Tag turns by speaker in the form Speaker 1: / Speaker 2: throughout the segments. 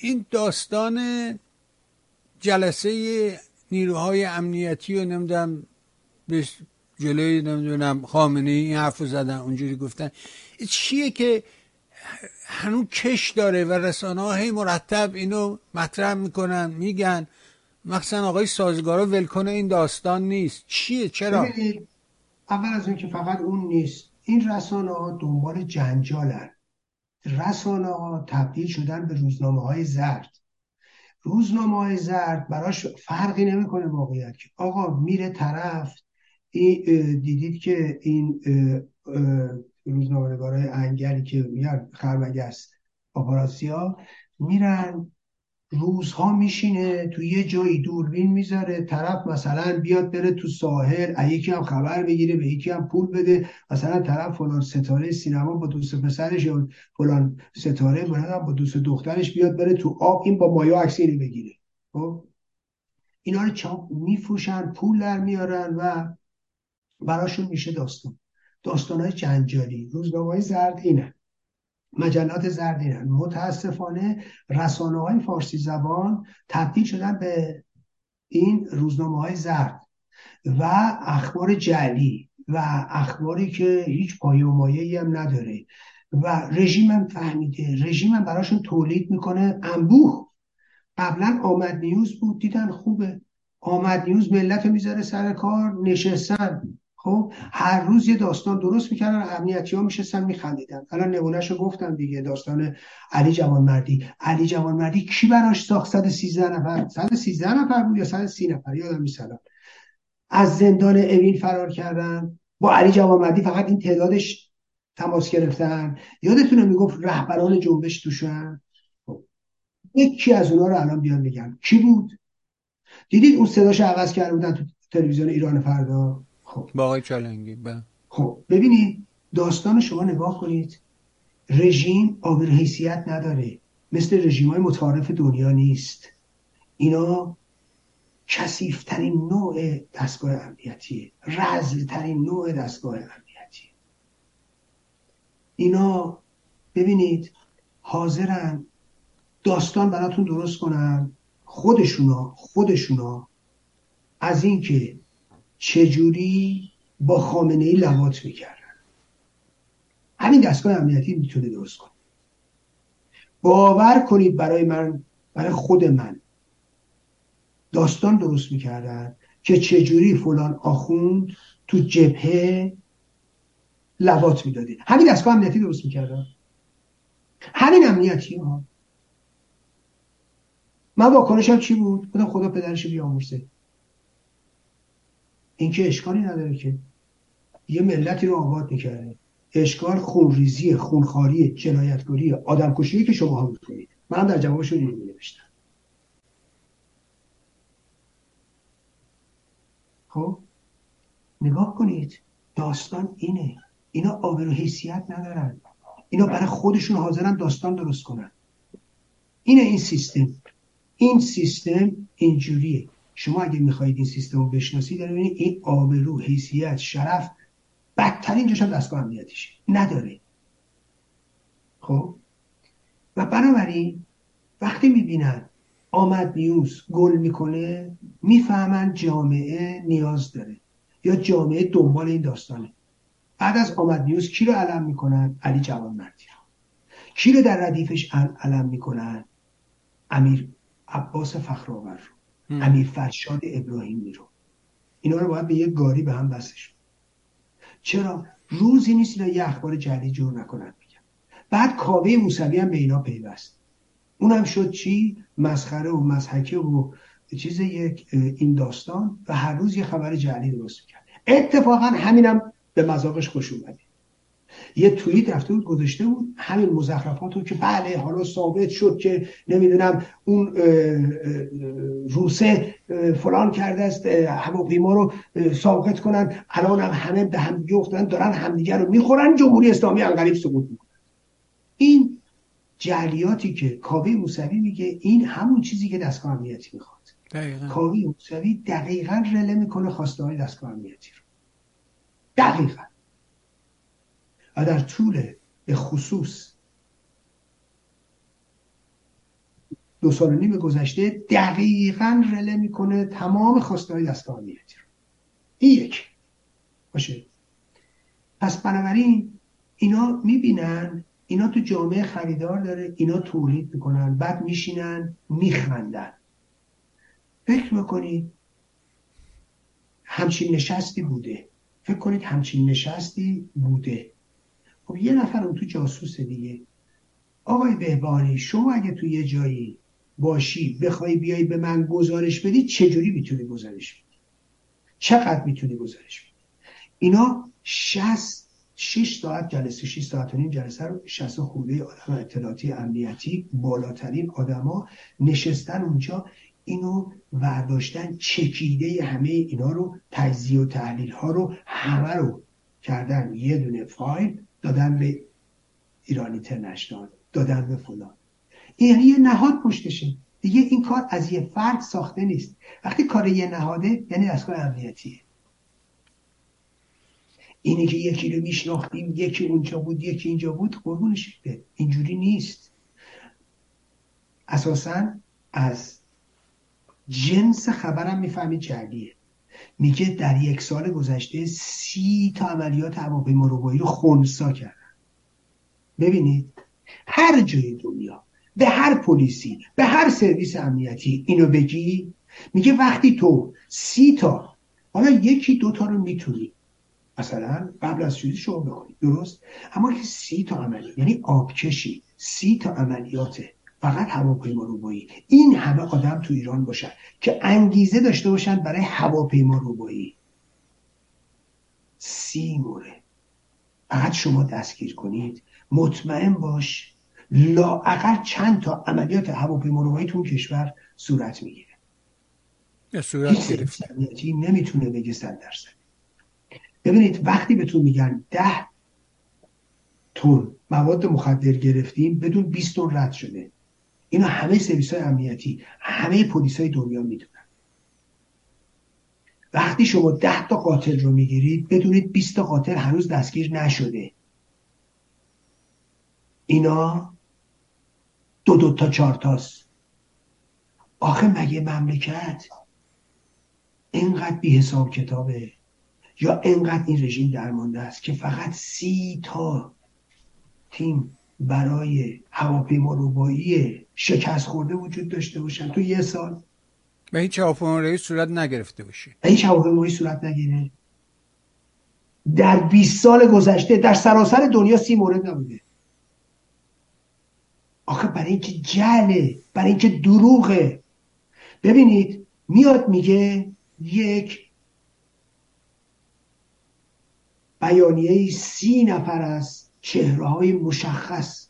Speaker 1: این داستان جلسه نیروهای امنیتی و نمی‌دونم به جلوی نمی‌دونم خامنه این حرف زدن اونجوری گفتن. چیه که هنوز کش داره و رسانه ها هی مرتب اینو مطرح می‌کنن میگن. مخصوصا آقای سازگارا ولکنه این داستان نیست. چیه؟ چرا؟
Speaker 2: اول از اون که فقط اون نیست. این رسانه ها دنبال جنجالن. رسانه ها تبدیل شدن به روزنامه های زرد. روزنامه های زرد براش فرقی نمی‌کنه واقعیت که آقا میره طرف دیدید که این روزنامه‌نگارای انگلی که میان خرمگس آپاراسیا میرن روزها میشینه تو یه جایی دوربین می‌ذاره طرف مثلا بیاد بره تو ساحل یکی هم خبر بگیره به یکی هم پول بده. مثلا طرف فلان ستاره سینما با دوست پسرش یا فلان ستاره با دوست دخترش بیاد بره تو آب این با مایا عکس بگیره. خب؟ اینا رو چاپ میفروشن پول در میارن و براشون میشه داستان. داستان های جنجالی. روزنامه های زرد اینه. مجلات زرد اینه متاسفانه رسانه های فارسی زبان تبدیل شدن به این روزنامه های زرد و اخبار جعلی و اخباری که هیچ پایه و مایه هم نداره. و رژیم هم فهمیده. رژیم هم براشون تولید می‌کنه. انبوه. قبلا آمد نیوز بود. دیدن خوبه. آمد نیوز ملت می‌ذاره سر کار. نشستن. خب هر روز یه داستان درست می‌کردن امنیتی ها میشستن میخندیدن. الان نمونهشو گفتم دیگه داستان علی جوانمردی. علی جوانمردی کی براش ساخت 113 نفر؟ 113 نفر بود یا 130 نفر؟ یادم نیست از زندان اوین فرار کردن. با علی جوانمردی فقط این تعدادش تماس گرفتن. یادتونه می‌گفت رهبران جنبش توشن؟ خب. یکی از اونا رو الان بیان میگم. کی بود؟ دیدید اون صداش عوض کرده بودن تو تلویزیون ایران فردا؟
Speaker 1: خب. با آقای چالنگی
Speaker 2: بله. خب ببینید داستان شما نگاه کنید. رژیم آبر حیثیت نداره. مثل رژیم های متعارف دنیا نیست. اینا کسیفترین نوع دستگاه امنیتیه. رزلترین نوع دستگاه امنیتی اینا ببینید حاضرن داستان براتون درست کنن. خودشونا خودشونا از اینکه چجوری با خامنه ای لوات می‌کردن؟ همین دستگاه امنیتی می‌تونه درست کنه. باور کنید برای من برای خود من داستان درست می‌کردن که چجوری فلان آخوند تو جبهه لوات می‌داده همین دستگاه امنیتی درست می‌کردن؟ همین امنیتی ها. من واکنشم چی بود؟ بودم خدا پدرش بیامرسه این که اشکالی نداره که. یه ملتی رو آباد می‌کرده اشکال خونریزی خونخاری جنایتگری آدمکشی که شما هم می‌کنید. من در جوابشون اینو نوشتم. خب نگاه کنید. داستان اینه. اینا آبر و حیثیت ندارن. اینا برای خودشون حاضرن داستان درست کنن. اینه این سیستم. این سیستم اینجوریه. شما اگه می‌خواهید این سیستم رو بشناسید ببینید این آبرو حیثیت شرف بدترین هم دستگاه امنیتیشه نداره. خب؟ و بنابراین وقتی می‌بینن آمد نیوز گل می‌کنه می‌فهمن جامعه نیاز داره یا جامعه دنبال این داستانه. بعد از آمد نیوز کی رو علم می‌کنن؟ علی جوان مردی کی رو در ردیفش علم می‌کنن؟ امیر عباس فخرآور رو. امیر فرشاد ابراهیمی رو. اینا رو باید به یه گاری به هم بسش چرا؟ روزی نیست اینا یه اخبار جدید جور نکنن میگم بعد کاوه موسوی هم به اینا پیوست. اونم شد چی؟ مسخره و مزحکه و چیز یک این داستان و هر روز یه خبر جعلی درست کرد اتفاقا همینم به مذاقش خوش اومده. یه توییت رفته بود گذاشته بود همین مزخرفات رو که بله حالا ثابت شد که نمی‌دونم اون روسه فلان کرده است هواپیما رو ساقط کنن الان هم همه به هم افتادن دارن همدیگر رو می‌خورن جمهوری اسلامی انقریب سقوط می‌کنن این جلیاتی که کاوی موسوی میگه این همون چیزی که دستگاه امنیتی می‌خواد. کاوی موسوی دقیقا رله می‌کنه خواسته های دستگاه امنیتی رو. دقیقا. و در طول به خصوص دو سال و نیم گذشته دقیقا رله می‌کنه تمام خواسته دستگاه امنیتی رو این یک باشه. پس بنابراین اینا می‌بینن اینا تو جامعه خریدار داره اینا تولید می‌کنن بعد میشینن میخندن. فکر می‌کنید همچین نشستی بوده؟ فکر کنید همچین نشستی بوده. خب یه نفر اون تو جاسوس دیگه. آقای بهبانی شما اگه تو یه جایی باشی بخوای بیای به من گزارش بدی چجوری می‌تونی گزارش بدی؟ چقدر می‌تونی گزارش بدی؟ اینا شست شش ساعت جلسه 6 ساعت و نیم جلسه رو 60 خوده آدم اطلاعاتی امنیتی بالاترین آدما نشستن اونجا. اینو ورداشتن چکیده همه اینا رو تجزیه و تحلیل ها رو همه رو کردن. یه دونه فایل دادن به ایران اینترنشنال دادن به فلان. این یعنی یه نهاد پشتشه. دیگه این کار از یه فرد ساخته نیست. وقتی کار یه نهاده یعنی دستگاه امنیتیه. اینی که یکی رو میشناختیم یکی اونجا بود یکی اینجا بود قربونش اینجوری نیست. اساسا از جنس خبرم می‌فهمید جلیه میگه در یک سال گذشته سی تا عملیات هواپیما رو خونسا کردن. ببینید هر جای دنیا به هر پلیسی به هر سرویس امنیتی اینو بگی میگه وقتی تو سی تا حالا یکی دوتا رو می‌تونی. مثلا قبل از شروع شما بکنید درست؟ اما که سی تا عملیات یعنی آبکشی سی تا عملیاته فقط هواپیما روبایی. این همه آدم تو ایران باشن که انگیزه داشته باشن برای هواپیما روبایی. سی مورد فقط شما دستگیر کنید. مطمئن باش لااقل چند تا عملیات هواپیما روبایی تو کشور صورت می‌گیره.
Speaker 1: صورت گرفت
Speaker 2: نمی‌تونه بگه صد درصد. ببینید وقتی بهتون میگن ده تون مواد مخدر گرفتیم بدون 20 تن رد شده. اینا همه سرویس های امنیتی همه پلیس های دنیا می‌دونن. وقتی شما ده تا قاتل رو می‌گیرید بدونید 20 تا قاتل هنوز دستگیر نشده. اینا دو دو تا چهار تاست. آخه مگه مملکت اینقدر بی حساب کتابه؟ یا اینقدر این رژیم درمانده است که فقط سی تا تیم برای هواپیما روبایی شکست خورده وجود داشته باشن تو یه سال.
Speaker 1: و هیچ هواپیما صورت نگرفته باشه.
Speaker 2: هیچ هواپیمایی صورت نگیره. در 20 سال گذشته در سراسر دنیا سی مورد نبوده. آخه برای اینکه جله برای اینکه دروغه ببینید میاد میگه یک بیانیه سی نفر از چهره های مشخص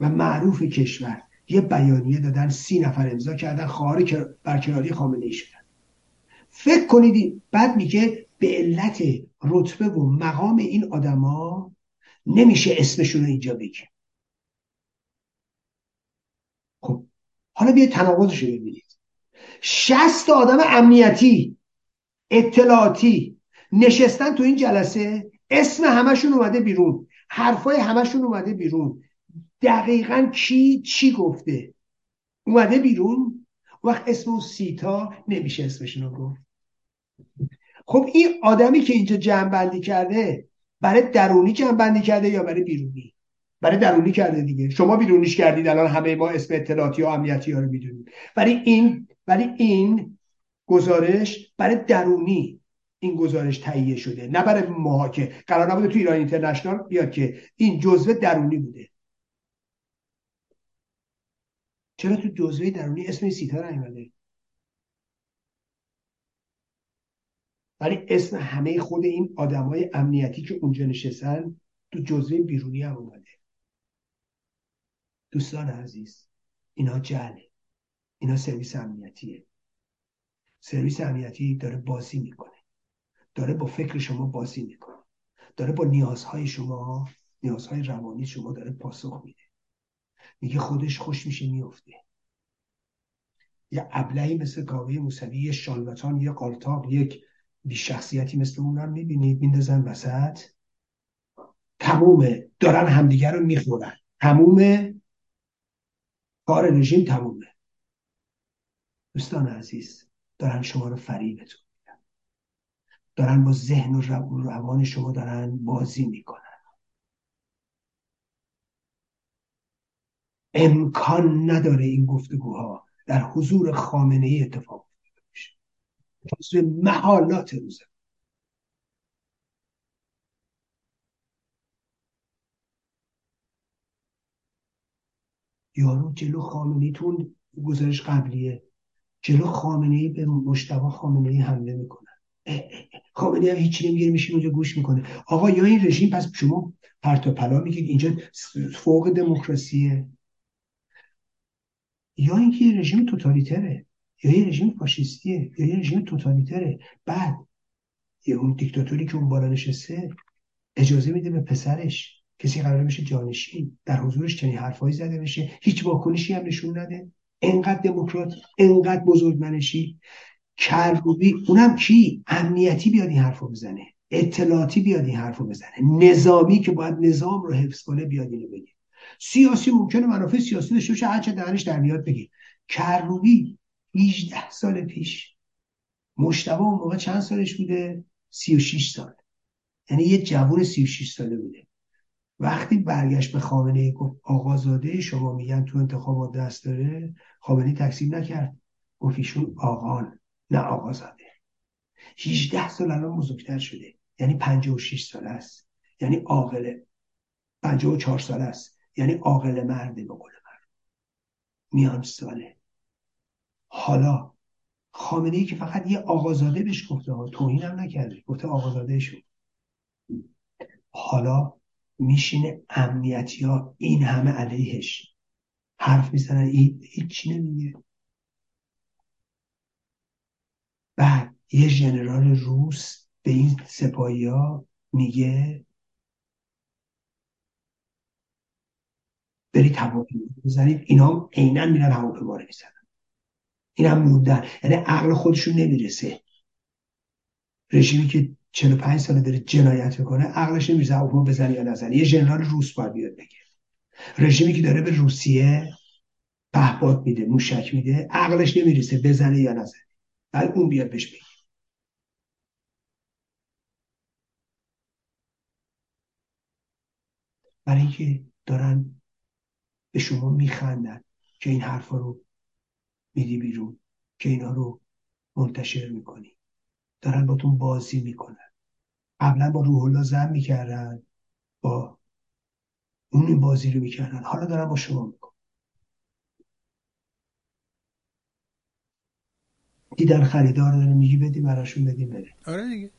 Speaker 2: و معروف کشور. یه بیانیه دادن سی نفر امضا کردن خواهر برکناری خامنه ای شدن. فکر کنید بعد میگه به علت رتبه و مقام این آدما نمیشه اسمشون رو اینجا بگیم خب حالا بیا تناقضش رو ببینید. شست آدم امنیتی اطلاعاتی نشستن تو این جلسه اسم همشون اومده بیرون. حرفای همشون اومده بیرون. دقیقا کی چی گفته؟ اومده بیرون؟ وقت اسم سیتا نمیشه اسمشون رو گفت. خب این آدمی که اینجا جمع بندی کرده برای درونی جمع بندی کرده یا برای بیرونی؟ برای درونی کرده دیگه. شما بیرونیش کردید الان همه ما اسم اطلاعاتی و امنیتی ها رو می‌دونیم. برای این برای این گزارش برای درونی. این گزارش تهیه شده. نه برای ماها که قرار نبوده تو ایران اینترنشنال بیاد که این جزوه درونی بوده. چرا تو جزوه درونی اسم سیتا نیومده؟ ولی اسم همه خود این آدمای امنیتی که اونجا نشستن تو جزوه بیرونی هم اومده. دوستان عزیز اینا جله اینا سرویس امنیتیه. سرویس امنیتی داره بازی می‌کنه. داره با فکر شما بازی می‌کنه. داره با نیازهای شما نیازهای روانی شما داره پاسخ میده. میگه خودش خوش میشه میفته یه ابلهی مثل کاوه موسوی یه شالبتان یه قالتاق یک بی شخصیتی مثل اون هم می‌بینید. میندازن وسط. تمومه دارن همدیگر رو می‌خورن. تمومه کار رژیم تمومه. دوستان عزیز دارن شما رو فریبتون دارن با ذهن و روان شما دارن بازی می‌کنن. امکان نداره این گفتگوها در حضور خامنه ای اتفاق بشه محالات روزه. یارو جلو خامنه تون گزارش قبلیه. جلو خامنه ای به مشتبه خامنه ای حمله می‌کنن خامنه هم هیچی نمیگه میشه اونجا گوش می‌کنه. آقا یا این رژیم پس شما پرت و پلا میگید اینجا فوق دموکراسیه. یا اینکه یه رژیم توتالیتره یا یه رژیم فاشیستیه یا یه رژیم توتالیتره. بعد یه اون دیکتاتوری که اون بالا نشسته اجازه میده به پسرش کسی قرار بشه جانشین در حضورش چنین حرفایی زده بشه هیچ واکنشی هم نشون نده. انقدر دموکرات انقدر بزرگمنشی. کروبی اونم کی؟ امنیتی بیاد این حرفو بزنه. اطلاعاتی بیاد این حرفو بزنه. نظامی که باید نظام رو حفظ کنه بیاد اینو بگه. سیاسی ممکنه منافع سیاسی داشته باشه هرچه درش در میاد بگی کروبی 18 سال پیش مشتبه اون موقع چند سالش بوده؟ 36 سال. یعنی یه جوون 36 ساله بوده. وقتی برگشت به خامنه گفت آقازاده شما میگن تو انتخابات دست داره. خامنه تکسیب نکرد. گفت ایشون آقان. نه آقازاده 18 سال الان بزرگتر شده. یعنی 56 سال است. یعنی عاقله 54 سال است. یعنی عاقل مرده به قول مرد میان ساله حالا خامنه ای که فقط یه آقازاده بهش گفته ها توهین هم نکرده گفته آقازاده شد حالا میشینه امنیتی ها این همه علیهش حرف می‌زنن هیچی نمیگه. بعد یه ژنرال روس به این سپاهی ها میگه برید هواپیما بزنید. اینا عینا میرن هواپیما رو می‌زنن. این هم موندن. یعنی عقل خودشون نمی‌رسه. رژیمی که 45 ساله داره جنایت می‌کنه عقلش نمی‌رسه هواپیما بزنه یا نزنه. یه ژنرال روس باید بیاد بگه. رژیمی که داره به روسیه پهپاد میده موشک میده عقلش نمی‌رسه بزنه یا نزنه. بعد اون بیاد بهش بگه برای اینکه دارن به شما میخندن که این حرفا رو میدی بیرون که اینا رو منتشر می‌کنی. دارن باتون بازی می‌کنن. قبلا با روح الله زن می‌کردن با اون بازی رو می‌کردن. حالا دارن با شما می‌کنن. دیدن خریدار داره میگی بدی براشون بدی بره.
Speaker 1: آره دیگه.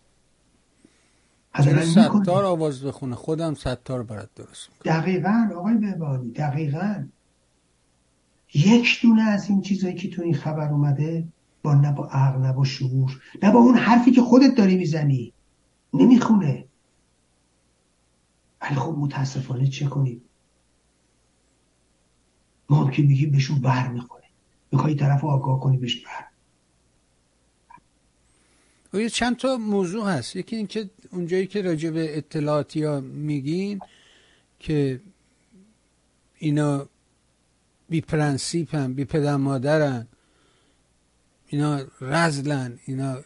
Speaker 1: ستار آواز بخونه. خودم ستار برات درست
Speaker 2: می‌کنم. دقیقا آقای بهبانی دقیقا. یک دونه از این چیزایی که تو این خبر اومده با نه با عقل نه با شعور نه با اون حرفی که خودت داری می‌زنی نمی‌خونه. ولی خب متاسفانه چه کنیم ما هم که میگیم بهشون بر می‌خوره. میخوایی طرف آگاه کنی بهش بر
Speaker 1: یه چند تا موضوع هست. یکی اینکه اونجایی که راجع به اطلاعاتی ها میگین که اینا بی پرنسیپ هم بی پدر مادرن اینا رذلن اینا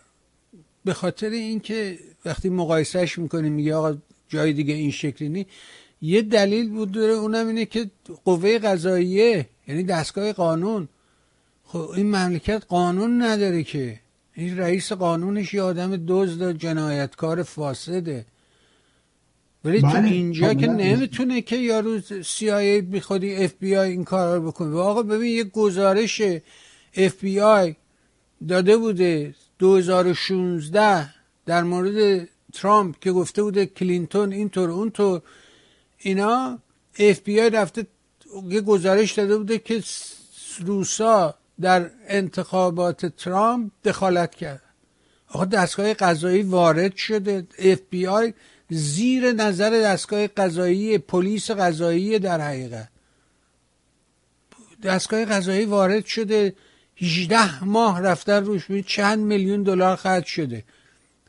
Speaker 1: به خاطر اینکه وقتی مقایسهش می‌کنیم میگه آقا جای دیگه این شکلی نی. یه دلیل بود داره اونم اینه که قوه قضاییه یعنی دستگاه قانون. خب این مملکت قانون نداره که این رئیس قانونش یه آدم دزد جنایتکار فاسده. ولی تو بله، اینجا خب، که نمی‌تونه که یارو CIA بی خودی اف بی آی این کار رو بکنه. آقا ببین یه گزارش اف بی آی داده بوده 2016 در مورد ترامپ که گفته بوده کلینتون اینطور اونطور اینا اف بی آی رفته یه گزارش داده بوده که روسا در انتخابات ترامپ دخالت کرد. آقا دستگاه قضایی وارد شده. اف بی آی زیر نظر دستگاه قضایی پلیس قضایی در حقیقت. دستگاه قضایی وارد شده. 18 ماه رفتن روش چند میلیون دلار خرج شده.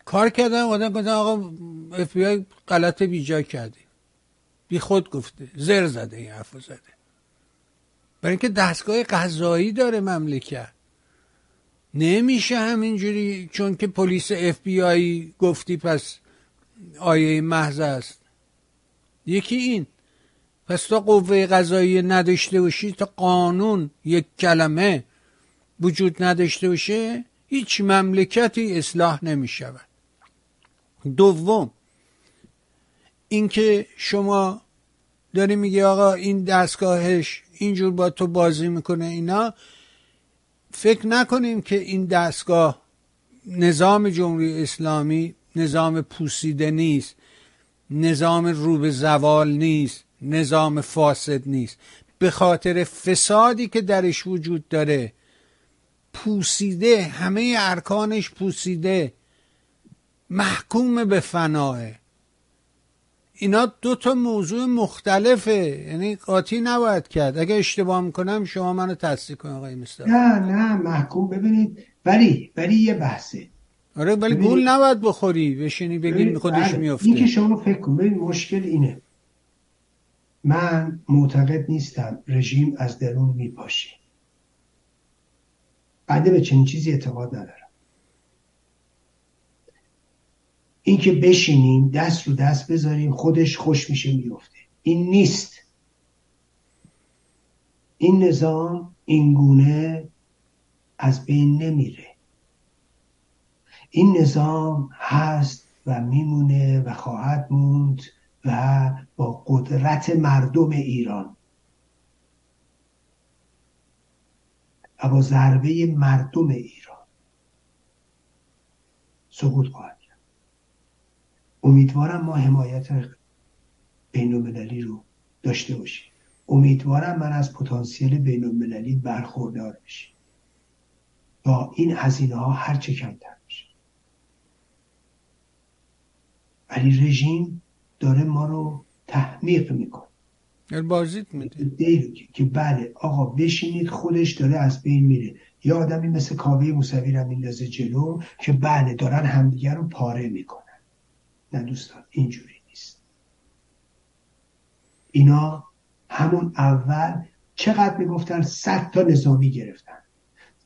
Speaker 1: کار کردن آدم گفتن آقا اف بی آی غلط بیجا کرده. بی خود گفته. زر زده این حرفو زده. برای اینکه دستگاه قضایی داره مملکت. نمیشه همینجوری چون که پلیس اف بی آی گفتی پس آیه محض است. یکی این. پس تا قوه قضایی نداشته باشی تا قانون یک کلمه وجود نداشته باشه هیچ مملکتی اصلاح نمی شود دوم اینکه شما داری میگی آقا این دستگاهش اینجور با تو بازی می‌کنه اینا. فکر نکنیم که این دستگاه نظام جمهوری اسلامی نظام پوسیده نیست نظام رو به زوال نیست نظام فاسد نیست. به خاطر فسادی که درش وجود داره پوسیده همه ارکانش پوسیده محکوم به فناه. اینا دو تا موضوع مختلفه. یعنی قاطی نباید کرد. اگه اشتباه می‌کنم شما منو تصدیق کنید آقای مستر
Speaker 2: نه نه محکوم. ببینید ولی ولی یه بحثه.
Speaker 1: آره ولی گول نباید بخوری. بشینی بگی خودش. میفته
Speaker 2: این که شما فکر کن ببین مشکل اینه. من معتقد نیستم رژیم از درون میپاشه. بعد به چنین چیزی اعتقاد ندارم. اینکه بشینیم دست رو دست بذاریم خودش خوش میشه میفته این نیست. این نظام اینگونه از بین نمیره. این نظام هست و میمونه و خواهد موند و با قدرت مردم ایران. و با ضربه مردم ایران. سقوط خواهد امیدوارم ما حمایت بین المللی رو داشته باشیم. امیدوارم من از پتانسیل بین المللی برخوردار بشیم. با این هزینه ها هر چه کمتر بشه ولی رژیم داره ما رو تحمیق می‌کنه.
Speaker 1: بازیت
Speaker 2: میده. که بله آقا بشینید خودش داره از بین میره. یا آدمی مثل کاوه موسوی رو میندازه جلو که بله دارن همدیگر رو پاره می‌کنن. نه دوستان اینجوری نیست. اینا همون اول چقدر می‌گفتن صد تا نظامی گرفتن.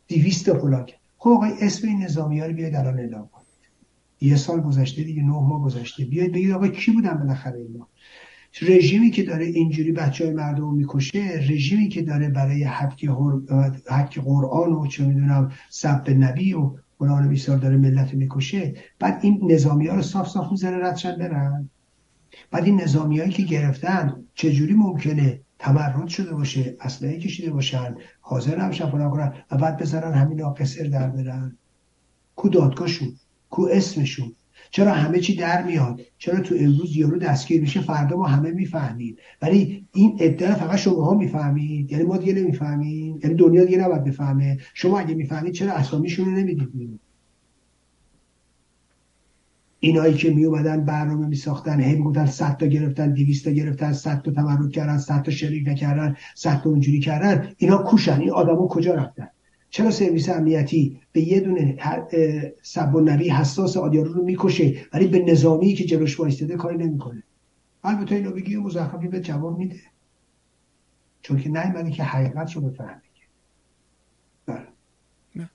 Speaker 2: دیویست پلاک. خب آقای اسم این نظامی ها رو بیاید الان اعلام کنید. یه سال گذشته دیگه نه ماه گذشته. بیاید بگید آقا کی بودن بالاخره اینا؟ رژیمی که داره اینجوری بچه های مردم می‌کشه رژیمی که داره برای حق قرآن و چه می‌دونم سب نبی و قرآن بیسار داره ملت می‌کشه بعد این نظامی ها رو صاف صاف می‌زنه ردشن برن. بعد این نظامی هایی که گرفتن چجوری ممکنه تمرد شده باشه اسلحه کشیده باشن حاضر نباشن فلان کنن و بعد بذارن همین قصر در برن؟ کو دادگاهشون کو اسمشون؟ چرا همه چی در میاد؟ چرا تو امروز یارو دستگیر میشه فردا ما همه می‌فهمیم. ولی این ادعا فقط شما ها می‌فهمید. یعنی ما دیگه نمی‌فهمیم. یعنی دنیا دیگه نباید بفهمه. شما اگه می‌فهمید چرا اسامیشون رو نمی‌دید اینایی که می اومدن برنامه می ساختن هی می‌گفتن 100 تا گرفتن 200 تا گرفتن 100 تا تمرد کردن 100 تا شریک نکردن 100 تا اونجوری کردن اینا کوشن. این آدما کجا رفتن؟ چرا سرویس امنیتی به یه دونه سب و نبی حساس آدیارو رو می‌کشه ولی به نظامی که جلوش وایستده کاری نمی‌کنه؟ البته اینو بگی مزخرفی به جواب میده. چون که نیومده که حقیقت رو بفهمه.